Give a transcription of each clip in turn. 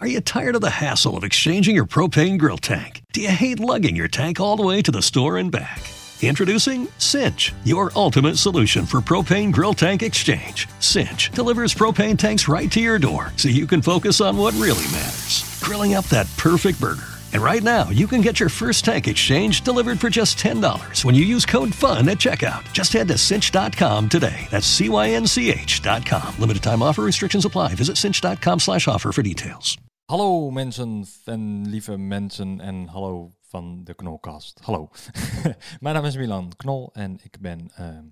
Are you tired of the hassle of exchanging your propane grill tank? Do you hate lugging your tank all the way to the store and back? Introducing Cinch, your ultimate solution for propane grill tank exchange. Cinch delivers propane tanks right to your door so you can focus on what really matters grilling up that perfect burger. And right now, you can get your first tank exchange delivered for just $10 when you use code FUN at checkout. Just head to cinch.com today. That's C-Y-N-C-H.com. Limited time offer restrictions apply. Visit cinch.com slash offer for details. Hallo mensen en lieve mensen en hallo van de Knolkast. Hallo, mijn naam is Milan Knol en ik ben ehm,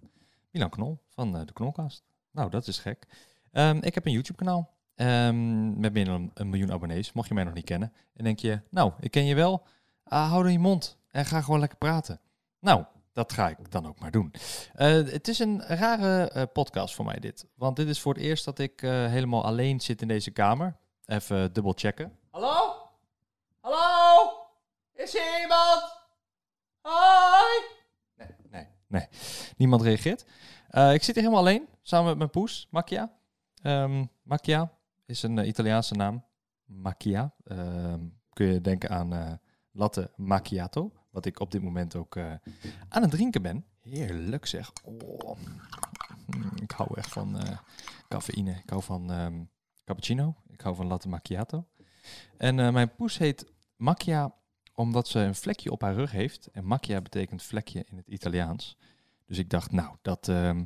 Milan Knol van eh, de Knolkast. Nou, dat is gek. Ehm, ik heb een YouTube kanaal ehm, met meer dan een miljoen abonnees, mocht je mij nog niet kennen. En denk je, nou, ik ken je wel, ah, hou dan je mond en ga gewoon lekker praten. Nou, dat ga ik dan ook maar doen. Eh, het is een rare eh, podcast voor mij dit, want dit is voor het eerst dat ik helemaal alleen zit in deze kamer. Even dubbel checken. Hallo? Hallo? Is hier iemand? Hoi? Nee, nee, nee. Niemand reageert. Eh, ik zit hier helemaal alleen, samen met mijn poes, Macchia. Ehm Macchia is een eh, Italiaanse naam. Macchia. Ehm, kun je denken aan eh, latte macchiato. Wat ik op dit moment ook aan het drinken ben. Heerlijk zeg. Oh. Ik hou echt van cafeïne. Ik hou van ehm, cappuccino. Ik hou van latte macchiato. En eh, mijn poes heet Macchia omdat ze een vlekje op haar rug heeft. En macchia betekent vlekje in het Italiaans. Dus ik dacht, nou, dat, ehm,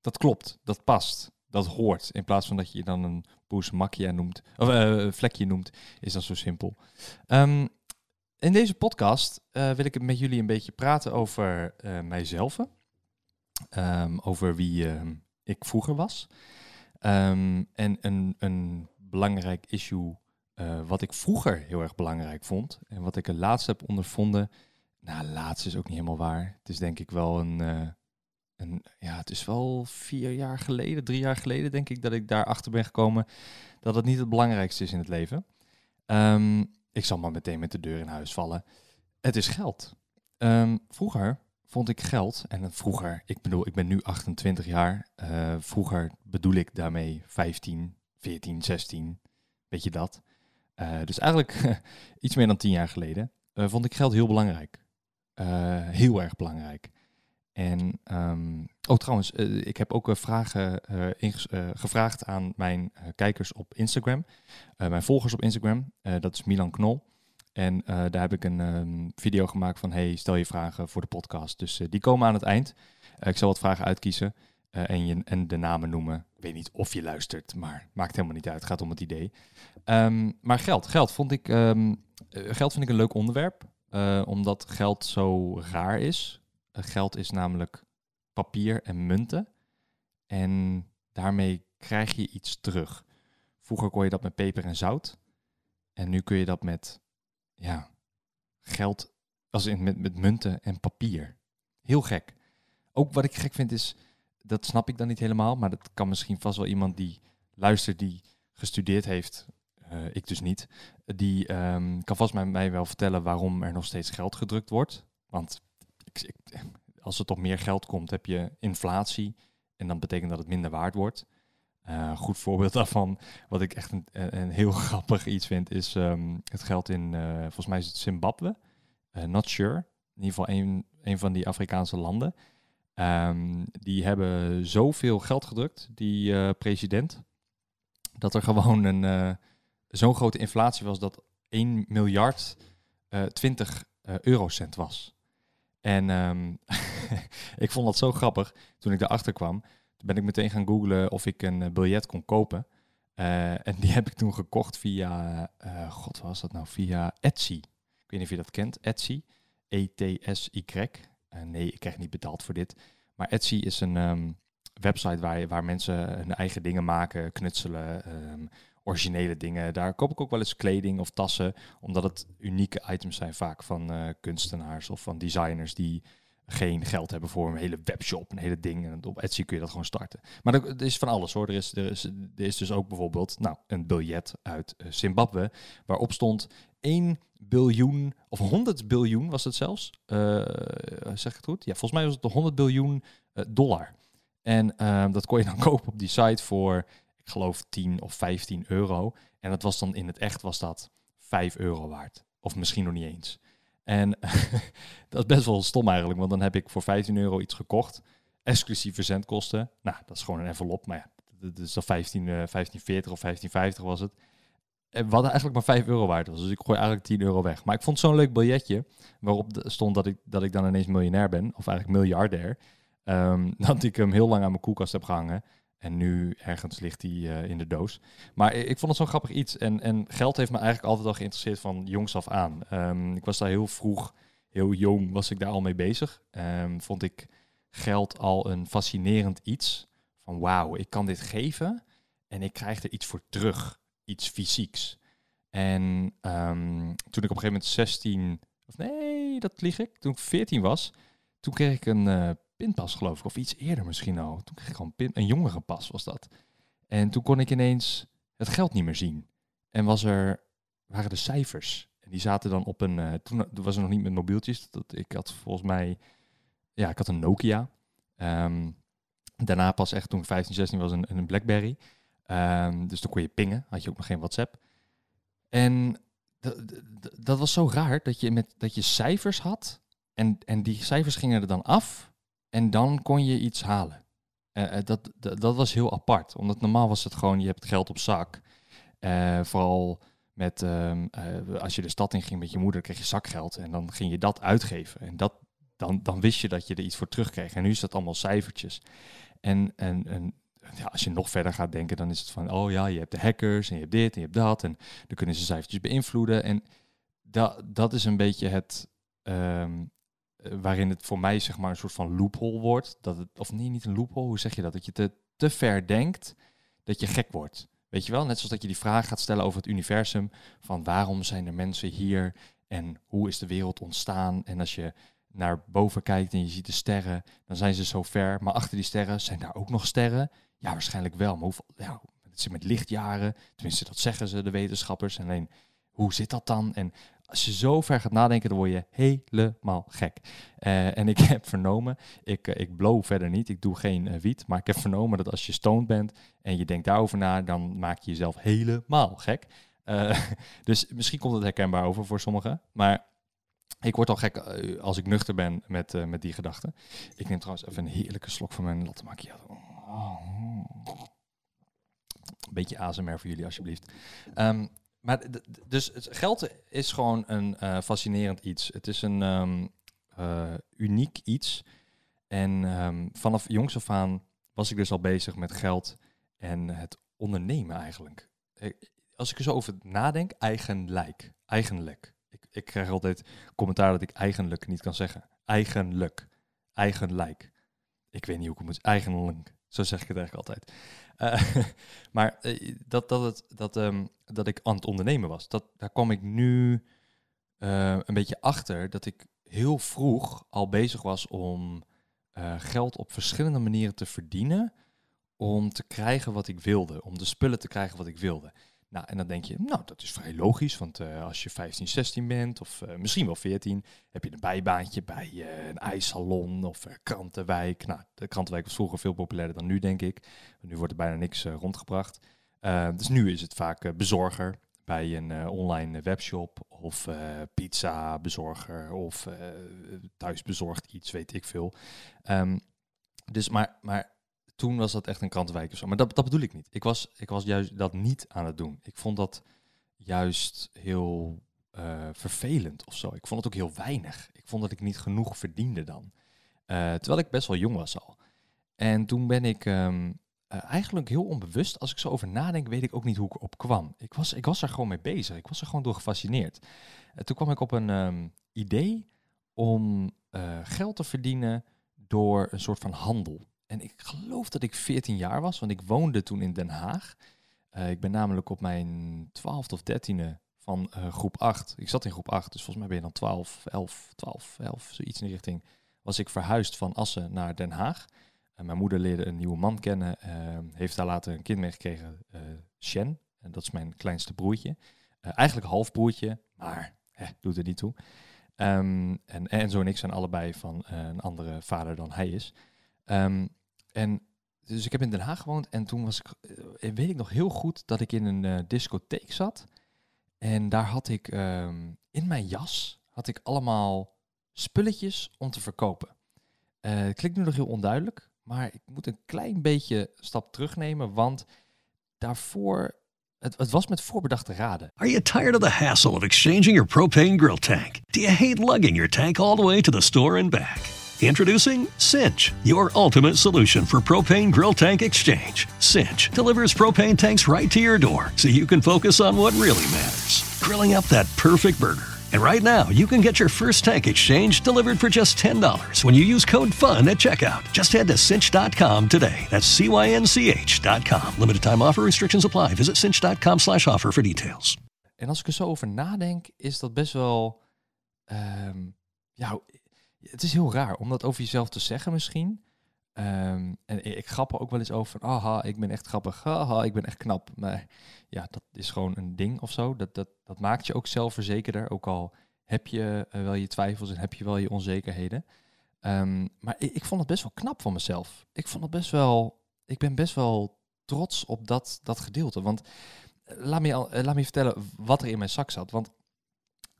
dat klopt. Dat past. Dat hoort. In plaats van dat je dan een poes macchia noemt. Of eh, vlekje noemt. Is dat zo simpel. Ehm, in deze podcast eh, wil ik met jullie een beetje praten over mijzelf. Ehm, over wie ik vroeger was. Ehm, en een, een belangrijk issue eh, wat ik vroeger heel erg belangrijk vond. En wat ik het laatst heb ondervonden. Nou, laatst is ook niet helemaal waar. Het is denk ik wel een, eh, een. Ja, het is wel vier jaar geleden, drie jaar geleden, denk ik, dat ik daarachter ben gekomen. Dat het niet het belangrijkste is in het leven. Ehm, ik zal maar meteen met de deur in huis vallen. Het is geld. Ehm, vroeger vond ik geld, en vroeger, ik bedoel, ik ben nu 28 jaar. eh, vroeger bedoel ik daarmee 15, 14, 16, weet je dat. Eh, dus eigenlijk iets meer dan 10 jaar geleden eh, vond ik geld heel belangrijk. Heel erg belangrijk. En, ehm, oh trouwens, ik heb ook vragen gevraagd aan mijn kijkers op Instagram. Mijn volgers op Instagram, dat is Milan Knol. En eh, daar heb ik een ehm, video gemaakt van, hey, stel je vragen voor de podcast. Dus eh, die komen aan het eind. Eh, ik zal wat vragen uitkiezen en, je, en de namen noemen. Ik weet niet of je luistert, maar maakt helemaal niet uit. Het gaat om het idee. Ehm, maar geld, geld vond ik, ehm, eh, geld vind ik een leuk onderwerp. omdat geld zo raar is. Geld is namelijk papier en munten. En daarmee krijg je iets terug. Vroeger kon je dat met peper en zout. En nu kun je dat met ja, geld, als in met, met munten en papier. Heel gek. Ook wat ik gek vind is, dat snap ik dan niet helemaal, maar dat kan misschien vast wel iemand die luistert die gestudeerd heeft, eh, ik dus niet, die ehm, kan vast mij, mij wel vertellen waarom er nog steeds geld gedrukt wordt. Want ik, als er toch meer geld komt, heb je inflatie en dan betekent dat het minder waard wordt. Eh, goed voorbeeld daarvan, wat ik echt een, een heel grappig iets vind, is ehm, het geld in, eh, volgens mij is het Zimbabwe, Eh, not sure, in ieder geval een, een van die Afrikaanse landen. Ehm, die hebben zoveel geld gedrukt, die president, dat er gewoon een zo'n grote inflatie was dat 1 miljard eh 20 eh, eurocent was. En ehm, ik vond dat zo grappig toen ik daarachter kwam. Ben ik meteen gaan googlen of ik een eh, biljet kon kopen. Eh, en die heb ik toen gekocht via, eh, god was dat nou, via Etsy. Ik weet niet of je dat kent, Etsy. E-T-S-Y. Eh, nee, ik krijg niet betaald voor dit. Maar Etsy is een ehm, website waar, waar mensen hun eigen dingen maken, knutselen, ehm, originele dingen. Daar koop ik ook wel eens kleding of tassen, omdat het unieke items zijn vaak van kunstenaars of van designers die geen geld hebben voor een hele webshop, een hele ding. En op Etsy kun je dat gewoon starten. Maar er, is van alles hoor. Er is, er, is, er is dus ook bijvoorbeeld nou, een biljet uit eh, Zimbabwe waarop stond 1 biljoen, of 100 biljoen was het zelfs. Eh, zeg ik het goed? Ja, volgens mij was het de 100 biljoen eh, dollar. En ehm, dat kon je dan kopen op die site voor, ik geloof 10 of 15 euro. En dat was dan in het echt was dat 5 euro waard. Of misschien nog niet eens. En dat is best wel stom eigenlijk, want dan heb ik voor 15 euro iets gekocht, exclusief verzendkosten. Nou, dat is gewoon een envelop, maar ja, dat is dan 15, uh, 1540 of 1550 was het. En wat eigenlijk maar 5 euro waard was. Dus ik gooi eigenlijk 10 euro weg. Maar ik vond zo'n leuk biljetje waarop stond dat ik, dat ik dan ineens miljonair ben, of eigenlijk miljardair. Um, dat ik hem heel lang aan mijn koelkast heb gehangen. En nu ergens ligt hij uh, in de doos. Maar ik, vond het zo'n grappig iets. En, en geld heeft me eigenlijk altijd al geïnteresseerd van jongs af aan. Um, ik was daar heel vroeg, heel jong, was ik daar al mee bezig. Um, vond ik geld al een fascinerend iets. Van wauw, ik kan dit geven en ik krijg er iets voor terug. Iets fysieks. En um, toen ik op een gegeven moment 16, of nee, dat lieg ik, toen ik 14 was, toen kreeg ik een uh, pinpas, geloof ik. Of iets eerder misschien al. Toen kreeg ik pin, een jongerenpas was dat. En toen kon ik ineens het geld niet meer zien. En was er, waren de cijfers. En die zaten dan op een, uh, toen was er nog niet met mobieltjes. Dat, ik had volgens mij, ja, ik had een Nokia. Um, daarna pas echt toen ik 15, 16 was een, een Blackberry. Um, dus dan kon je pingen, had je ook nog geen WhatsApp. En dat was zo raar dat je, met, dat je cijfers had. En, en die cijfers gingen er dan af. En dan kon je iets halen. Uh, dat, dat, dat, was heel apart. Omdat normaal was het gewoon, je hebt geld op zak. Uh, vooral met, uh, als je de stad in ging met je moeder, kreeg je zakgeld. En dan ging je dat uitgeven. En dat, dan, dan wist je dat je er iets voor terugkreeg. En nu is dat allemaal cijfertjes. En, en, en ja, als je nog verder gaat denken, dan is het van, oh ja, je hebt de hackers en je hebt dit en je hebt dat. En dan kunnen ze cijfertjes beïnvloeden. En dat, dat is een beetje het, um, eh, waarin het voor mij zeg maar een soort van loophole wordt. Dat het, of nee, niet een loophole, hoe zeg je dat? Dat je te, te ver denkt dat je gek wordt. Weet je wel, net zoals dat je die vraag gaat stellen over het universum. Van waarom zijn er mensen hier en hoe is de wereld ontstaan? En als je naar boven kijkt en je ziet de sterren, dan zijn ze zo ver. Maar achter die sterren zijn daar ook nog sterren. Ja, waarschijnlijk wel. Maar hoeveel, ja, het zit met lichtjaren. Tenminste, dat zeggen ze, de wetenschappers. En alleen, hoe zit dat dan? En als je zo ver gaat nadenken, dan word je helemaal gek. Uh, en ik heb vernomen, ik, uh, ik blow verder niet, ik doe geen uh, wiet, maar ik heb vernomen dat als je stoned bent en je denkt daarover na, dan maak je jezelf helemaal gek. dus misschien komt het herkenbaar over voor sommigen, maar ik word al gek als ik nuchter ben met, met die gedachten. Ik neem trouwens even een heerlijke slok van mijn latte macchiato. Oh. Een beetje ASMR voor jullie alsjeblieft. Um, maar dus geld is gewoon een uh, fascinerend iets. Het is een um, uh, uniek iets. En um, vanaf jongs af aan was ik dus al bezig met geld en het ondernemen eigenlijk. Als ik er zo over nadenk, eigenlijk. Eigenlijk. Ik, ik krijg altijd commentaar dat ik eigenlijk niet kan zeggen. Eigenlijk. Eigenlijk. Ik weet niet hoe ik het moet. Eigenlijk. Zo zeg ik het eigenlijk altijd. Uh, maar uh, dat, dat, het, dat, um, dat ik aan het ondernemen was, dat, daar kwam ik nu uh, een beetje achter dat ik heel vroeg al bezig was om geld op verschillende manieren te verdienen. Om te krijgen wat ik wilde, om de spullen te krijgen wat ik wilde. Nou, en dan denk je, nou, dat is vrij logisch, want uh, als je 15, 16 bent, of uh, misschien wel 14, heb je een bijbaantje bij uh, een ijssalon of Krantenwijk. Nou, de Krantenwijk was vroeger veel populairder dan nu, denk ik. Nu wordt er bijna niks rondgebracht. dus nu is het vaak bezorger bij een online webshop of pizza bezorger of thuisbezorgd iets, weet ik veel. Um, dus maar, maar toen was dat echt een krantenwijk of zo. Maar dat, dat bedoel ik niet. Ik was, ik was juist dat niet aan het doen. Ik vond dat juist heel uh, vervelend of zo. Ik vond het ook heel weinig. Ik vond dat ik niet genoeg verdiende dan. Uh, terwijl ik best wel jong was al. En toen ben ik um, uh, eigenlijk heel onbewust, als ik zo over nadenk, weet ik ook niet hoe ik op kwam. Ik was, ik was er gewoon mee bezig. Ik was er gewoon door gefascineerd. En toen kwam ik op een um, idee om geld te verdienen door een soort van handel. En ik geloof dat ik 14 jaar was, want ik woonde toen in Den Haag. Uh, ik ben namelijk op mijn 12 of 13e van uh, groep 8. Ik zat in groep 8, dus volgens mij ben je dan 12, 11, 12, 11, zoiets in die richting. Was ik verhuisd van Assen naar Den Haag. Mijn moeder leerde een nieuwe man kennen, heeft daar later een kind mee gekregen, Shen. En dat is mijn kleinste broertje. eigenlijk halfbroertje, maar hè, doet er niet toe. Um, en zo en ik zijn allebei van een andere vader dan hij is. Um, en dus ik heb in Den Haag gewoond en toen was ik, eh, weet ik nog heel goed dat ik in een eh, discotheek zat. En daar had ik ehm, in mijn jas had ik allemaal spulletjes om te verkopen. Eh, het klinkt nu nog heel onduidelijk, maar ik moet een klein beetje stap terugnemen, want daarvoor, het, het was met voorbedachte raden. Are you tired of the hassle of exchanging your propane grill tank? Do you hate lugging your tank all the way to the store and back? Introducing Cinch, your ultimate solution for propane grill tank exchange. Cinch delivers propane tanks right to your door so you can focus on what really matters grilling up that perfect burger. And right now, you can get your first tank exchange delivered for just $10 when you use code FUN at checkout. Just head to cinch.com today. That's C-Y-N-C-H.com. Limited time offer restrictions apply. Visit cinch.com slash offer for details. En als ik er zo over nadenk, is dat best wel... ehm, ja, het is heel raar om dat over jezelf te zeggen misschien. Ehm, en ik grap er ook wel eens over aha, ik ben echt grappig, haha, ik ben echt knap. Maar ja, dat is gewoon een ding of zo. Dat, dat, dat maakt je ook zelfverzekerder, ook al heb je eh, wel je twijfels en heb je wel je onzekerheden. Ehm, maar ik, vond het best wel knap van mezelf. Ik vond het best wel, ik ben best wel trots op dat, dat gedeelte. Want eh, laat, me, al- eh, laat me vertellen wat er in mijn zak zat. Want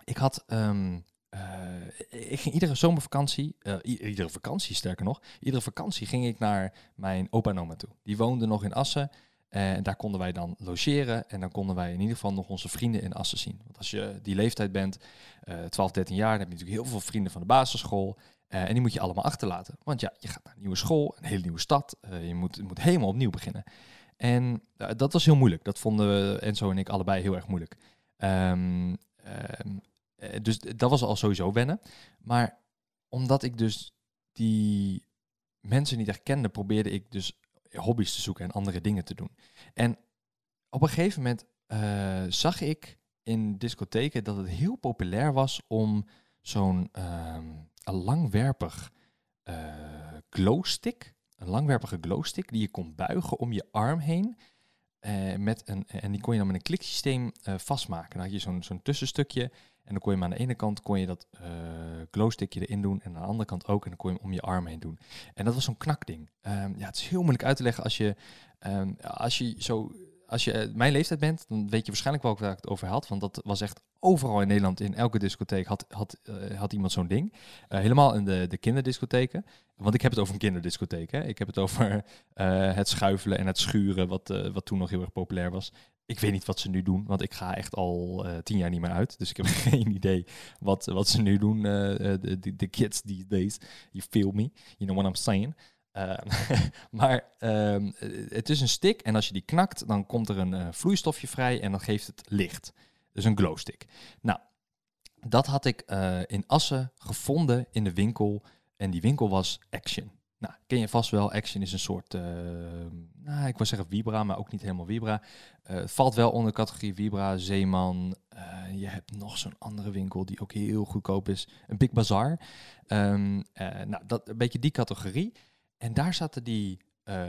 ik had ehm, eh, ik ging iedere zomervakantie, eh, iedere vakantie sterker nog, iedere vakantie ging ik naar mijn opa en oma toe. Die woonden nog in Assen eh, en daar konden wij dan logeren en dan konden wij in ieder geval nog onze vrienden in Assen zien. Want als je die leeftijd bent, eh 12, 13 jaar, dan heb je natuurlijk heel veel vrienden van de basisschool. eh, en die moet je allemaal achterlaten. Want ja, je gaat naar een nieuwe school, een hele nieuwe stad. eh, je, moet, moet helemaal opnieuw beginnen. En eh, dat was heel moeilijk. Dat vonden Enzo en ik allebei heel erg moeilijk. Eh, dus d- dat was al sowieso wennen. Maar omdat ik dus die mensen niet echt kende, probeerde ik dus hobby's te zoeken en andere dingen te doen. En op een gegeven moment eh, zag ik in discotheken dat het heel populair was om zo'n ehm, een langwerpig eh glowstick, een langwerpige glowstick die je kon buigen om je arm heen. eh, met een, en die kon je dan met een kliksysteem eh, vastmaken. Dan had je zo'n zo'n tussenstukje en dan kon je hem aan de ene kant kon je dat eh glowstickje erin doen en aan de andere kant ook. En dan kon je hem om je arm heen doen. En dat was zo'n knakding. Ehm, ja, het is heel moeilijk uit te leggen als je, ehm, als je zo... Als je eh, mijn leeftijd bent, dan weet je waarschijnlijk wel waar ik het over had. Want dat was echt overal in Nederland, in elke discotheek had, had, eh, had iemand zo'n ding. Helemaal in de, de kinderdiscotheken. Want ik heb het over een kinderdiscotheek. Hè. Ik heb het over het schuifelen en het schuren, wat, wat toen nog heel erg populair was. Ik weet niet wat ze nu doen, want ik ga echt al eh, tien jaar niet meer uit. Dus ik heb geen idee wat, wat ze nu doen, eh, eh, de, kids these days. You feel me? You know what I'm saying? Maar ehm, eh, het is een stick en als je die knakt, dan komt er een vloeistofje vrij en dan geeft het licht. Dus een glowstick. Nou, dat had ik in Assen gevonden in de winkel en die winkel was Action. Nou, ken je vast wel. Action is een soort, eh, nou, ik wil zeggen Vibra, maar ook niet helemaal Vibra. Eh, het valt wel onder de categorie Vibra, Zeeman. Eh, je hebt nog zo'n andere winkel die ook heel goedkoop is. Een Big Bazaar. Ehm, eh, nou, dat, een beetje die categorie. En daar zaten die,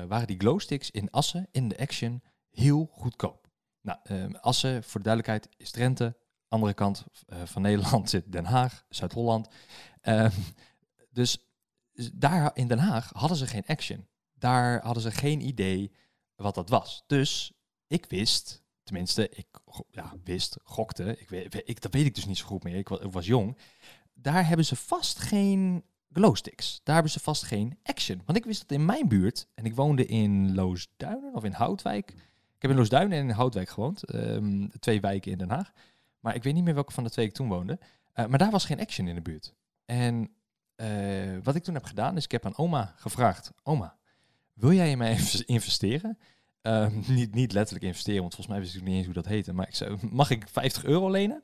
waren die glowsticks in Assen, in de Action, heel goedkoop. Nou, ehm, Assen, voor de duidelijkheid, is Drenthe. Andere kant van Nederland zit Den Haag, Zuid-Holland. Ehm, dus daar in Den Haag hadden ze geen Action. Daar hadden ze geen idee wat dat was. Dus ik wist, tenminste, ik ja, wist, gokte, ik ik, dat weet ik dus niet zo goed meer, ik was, ik was jong. Daar hebben ze vast geen glowsticks. Daar hebben ze vast geen action. Want ik wist dat in mijn buurt, en ik woonde in Loosduinen of in Houtwijk. Ik heb in Loosduinen en in Houtwijk gewoond, ehm, twee wijken in Den Haag. Maar ik weet niet meer welke van de twee ik toen woonde. Eh, maar daar was geen action in de buurt. En eh, wat ik toen heb gedaan, is ik heb aan oma gevraagd: Oma, wil jij in mij investeren? Ehm, niet, niet letterlijk investeren, want volgens mij wist ik niet eens hoe dat heette. Maar ik Mag ik 50 euro lenen?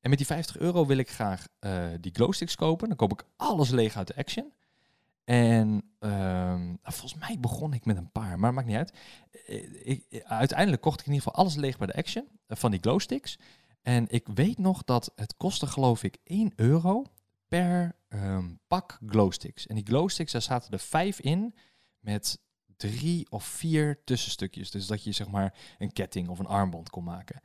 En met die 50 euro wil ik graag eh, die glowsticks kopen. Dan koop ik alles leeg uit de Action. En ehm, nou, volgens mij begon ik met een paar, maar maakt niet uit. Eh, ik, uiteindelijk kocht ik in ieder geval alles leeg bij de Action van die glowsticks. En ik weet nog dat het kostte geloof ik 1 euro per ehm, pak glowsticks. En die glowsticks, daar zaten er vijf in met drie of vier tussenstukjes. Dus dat je zeg maar een ketting of een armband kon maken.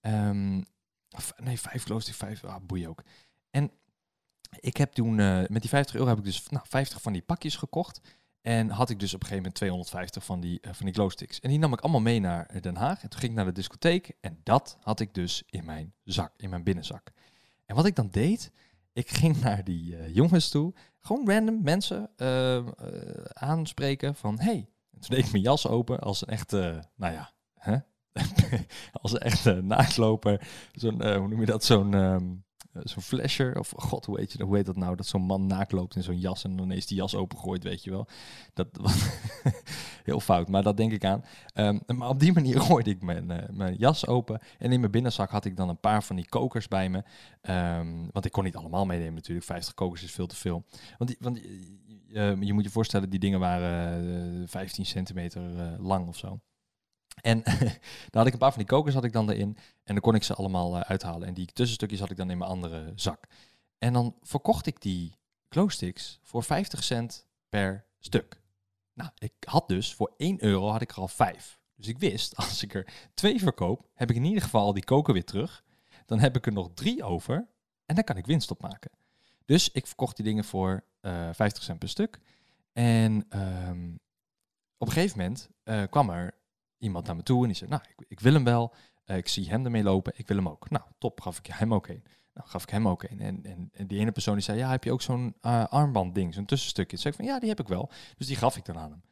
Ehm, of, nee, vijf glowsticks, vijf, ah, boeien ook. En ik heb toen, eh, met die 50 euro heb ik dus nou, 50 van die pakjes gekocht. En had ik dus op een gegeven moment 250 van die, uh, van die glowsticks. En die nam ik allemaal mee naar Den Haag. En toen ging ik naar de discotheek. En dat had ik dus in mijn zak, in mijn binnenzak. En wat ik dan deed, ik ging naar die uh, jongens toe. Gewoon random mensen uh, aanspreken van... Hey. En toen deed ik mijn jas open als een echte, nou ja... Hè? als een echte naaktloper. Zo'n, hoe noem je dat? Zo'n... Um, eh, zo'n flasher, of god, hoe heet, je, hoe heet dat nou? Dat zo'n man naakt loopt in zo'n jas en dan ineens die jas opengooit, weet je wel. Dat was heel fout, maar dat denk ik aan. Um, maar op die manier gooide ik mijn, uh, mijn jas open en in mijn binnenzak had ik dan een paar van die kokers bij me. Um, want ik kon niet allemaal meenemen natuurlijk, 50 kokers is veel te veel. Want, die, want uh, je moet je voorstellen, die dingen waren 15 centimeter lang of zo. En dan had ik een paar van die kokers had ik dan erin. En dan kon ik ze allemaal uh, uithalen. En die tussenstukjes had ik dan in mijn andere zak. En dan verkocht ik die glowsticks voor 50 cent per stuk. Nou, ik had dus voor 1 euro had ik er al 5. Dus ik wist, als ik er twee verkoop, heb ik in ieder geval die koker weer terug. Dan heb ik er nog drie over. En dan kan ik winst opmaken. Dus ik verkocht die dingen voor uh, eh, 50 cent per stuk. En um, op een gegeven moment uh, kwam er iemand naar me toe en die zei, nou, ik, ik wil hem wel. Uh, ik zie hem ermee lopen, ik wil hem ook. Nou, top, gaf ik hem ook een. Nou, gaf ik hem ook een. En, en, die ene persoon die zei, ja, heb je ook zo'n uh, armband ding, zo'n tussenstukje? Zeg ik van, ja, die heb ik wel. Dus die gaf ik dan aan hem.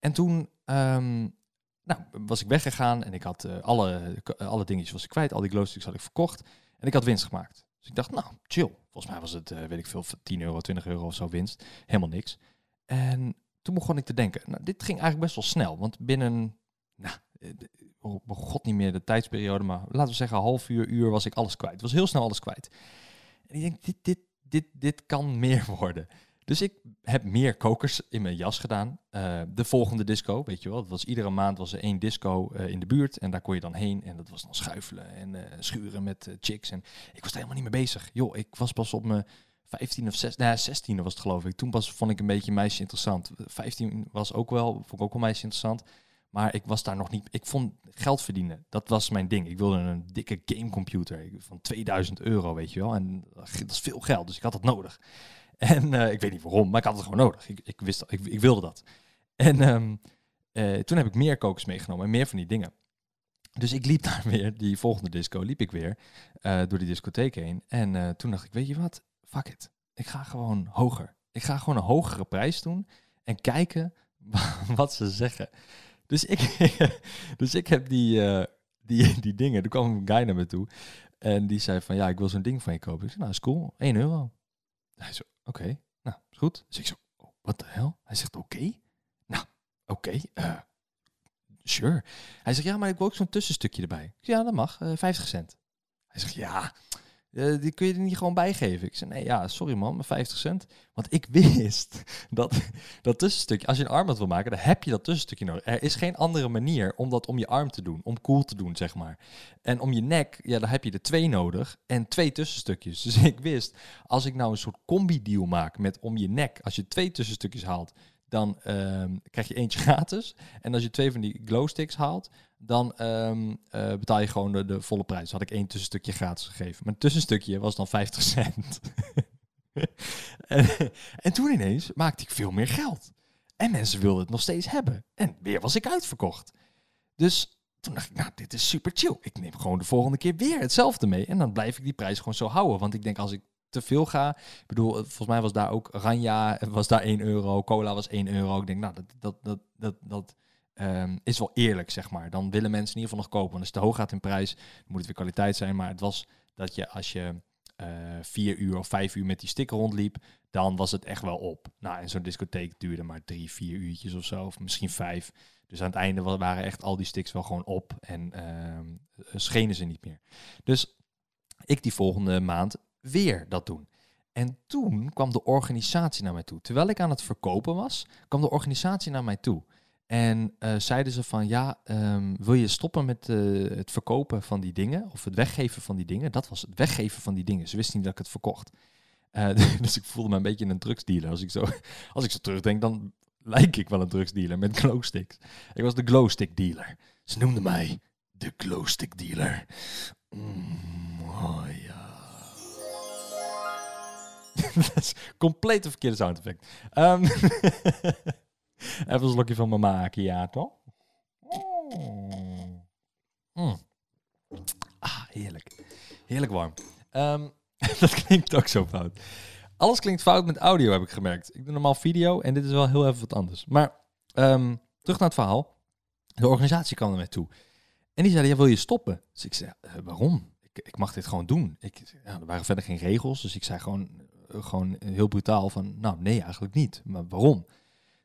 En toen um, nou, was ik weggegaan en ik had uh, alle, alle dingetjes was ik kwijt. Al die glowsticks had ik verkocht. En ik had winst gemaakt. Dus ik dacht, nou, chill. Volgens mij was het, weet ik veel, 10 euro, 20 euro of zo winst. Helemaal niks. En toen begon ik te denken, nou, dit ging eigenlijk best wel snel. Want binnen nou, eh, oh, god niet meer de tijdsperiode, maar laten we zeggen half uur, uur was ik alles kwijt. Het was heel snel alles kwijt. En ik denk, dit, dit, dit, dit kan meer worden. Dus ik heb meer kokers in mijn jas gedaan. Uh, de volgende disco, weet je wel. Het was iedere maand was er één disco in de buurt. En daar kon je dan heen. En dat was dan schuifelen en schuren met chicks. En ik was er helemaal niet mee bezig. Joh, ik was pas op mijn 15 of 16, nou, 16 was het geloof ik. Toen pas vond ik een beetje meisje interessant. 15 was ook wel, vond ik ook wel meisje interessant. Maar ik was daar nog niet. Ik vond geld verdienen. Dat was mijn ding. Ik wilde een dikke gamecomputer van 2000 euro, weet je wel. En dat is veel geld, dus ik had dat nodig. En uh, ik weet niet waarom, maar ik had het gewoon nodig. Ik, ik wist dat, ik, ik wilde dat. En um, uh, toen heb ik meer kokers meegenomen en meer van die dingen. Dus ik liep daar weer, die volgende disco, liep ik weer door die discotheek heen. En toen dacht ik, weet je wat, fuck it. Ik ga gewoon hoger. Ik ga gewoon een hogere prijs doen en kijken wat ze zeggen. Dus ik, dus ik heb die, uh, die, die dingen. Er kwam een guy naar me toe. En die zei van, ja, ik wil zo'n ding van je kopen. Ik zei, nou, is cool. 1 euro. Hij zo, oké. Nou, is goed. Dus ik zo, oh, wat de hel? Hij zegt, oké. Nou, oké. Eh, sure. Hij zegt, ja, maar ik wil ook zo'n tussenstukje erbij. Ja, dat mag. Uh, eh, 50 cent. Hij zegt, ja, uh, die kun je er niet gewoon bijgeven. Ik zei, nee, ja, sorry man, maar 50 cent. Want ik wist dat dat tussenstukje, als je een armband wil maken, dan heb je dat tussenstukje nodig. Er is geen andere manier om dat om je arm te doen, om cool te doen, zeg maar. En om je nek, ja, dan heb je er twee nodig en twee tussenstukjes. Dus ik wist, als ik nou een soort combi-deal maak met om je nek, als je twee tussenstukjes haalt, dan um, krijg je eentje gratis. En als je twee van die glowsticks haalt, dan um, uh, betaal je gewoon de, volle prijs. had ik één tussenstukje gratis gegeven. Maar tussenstukje was dan 50 cent. en, en toen ineens maakte ik veel meer geld. En mensen wilden het nog steeds hebben. En weer was ik uitverkocht. Dus toen dacht ik, nou, dit is super chill. Ik neem gewoon de volgende keer weer hetzelfde mee. En dan blijf ik die prijs gewoon zo houden. Want ik denk, als ik te veel ga. Ik bedoel, volgens mij was daar ook Ranja, was daar 1 euro, cola was 1 euro. Ik denk, nou, dat, dat, dat, dat, dat um, is wel eerlijk, zeg maar. Dan willen mensen in ieder geval nog kopen. Want als het te hoog gaat in prijs, moet het weer kwaliteit zijn. Maar het was dat je als je uh, vier uur of vijf uur met die sticker rondliep, dan was het echt wel op. Nou, en zo'n discotheek duurde maar drie, vier uurtjes of zo, of misschien vijf. Dus aan het einde waren echt al die sticks wel gewoon op en uh, schenen ze niet meer. Dus ik die volgende maand weer dat doen. En toen kwam de organisatie naar mij toe. Terwijl ik aan het verkopen was, kwam de organisatie naar mij toe. En uh, zeiden ze van ja, um, wil je stoppen met uh, het verkopen van die dingen of het weggeven van die dingen? Dat was het weggeven van die dingen. Ze wisten niet dat ik het verkocht. Uh, dus ik voelde me een beetje een drugsdealer. Als ik zo, als ik zo terugdenk, dan lijk ik wel een drugsdealer met glowsticks. Ik was de glowstick dealer. Ze noemden mij de glowstick dealer. Mm, oh ja. dat is compleet een verkeerde sound effect. Um, Even een slokje van mijn macchiato. Mm. Mm. Ah, heerlijk. Heerlijk warm. Ehm, dat klinkt ook zo fout. Alles klinkt fout met audio, heb ik gemerkt. Ik doe normaal video en dit is wel heel even wat anders. Maar ehm, terug naar het verhaal. De organisatie kwam er mij toe. En die zeiden, ja, wil je stoppen? Dus ik zei, eh, waarom? Ik, ik mag dit gewoon doen. Ik, ja, er waren verder geen regels, dus ik zei gewoon, gewoon heel brutaal van, nou nee, eigenlijk niet. Maar waarom?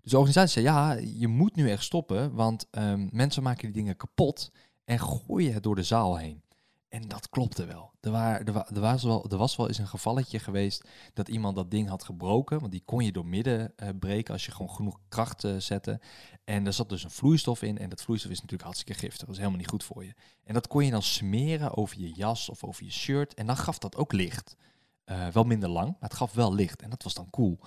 Dus de organisatie zei, ja, je moet nu echt stoppen, want ehm, mensen maken die dingen kapot en gooien het door de zaal heen. En dat klopte wel. Er, waar, er, wa- was wel. er was wel eens een gevalletje geweest dat iemand dat ding had gebroken. Want die kon je door midden eh, breken als je gewoon genoeg kracht eh, zette. En er zat dus een vloeistof in. En dat vloeistof is natuurlijk hartstikke giftig. Dat is helemaal niet goed voor je. En dat kon je dan smeren over je jas of over je shirt. En dan gaf dat ook licht. Eh, wel minder lang, maar het gaf wel licht. En dat was dan cool.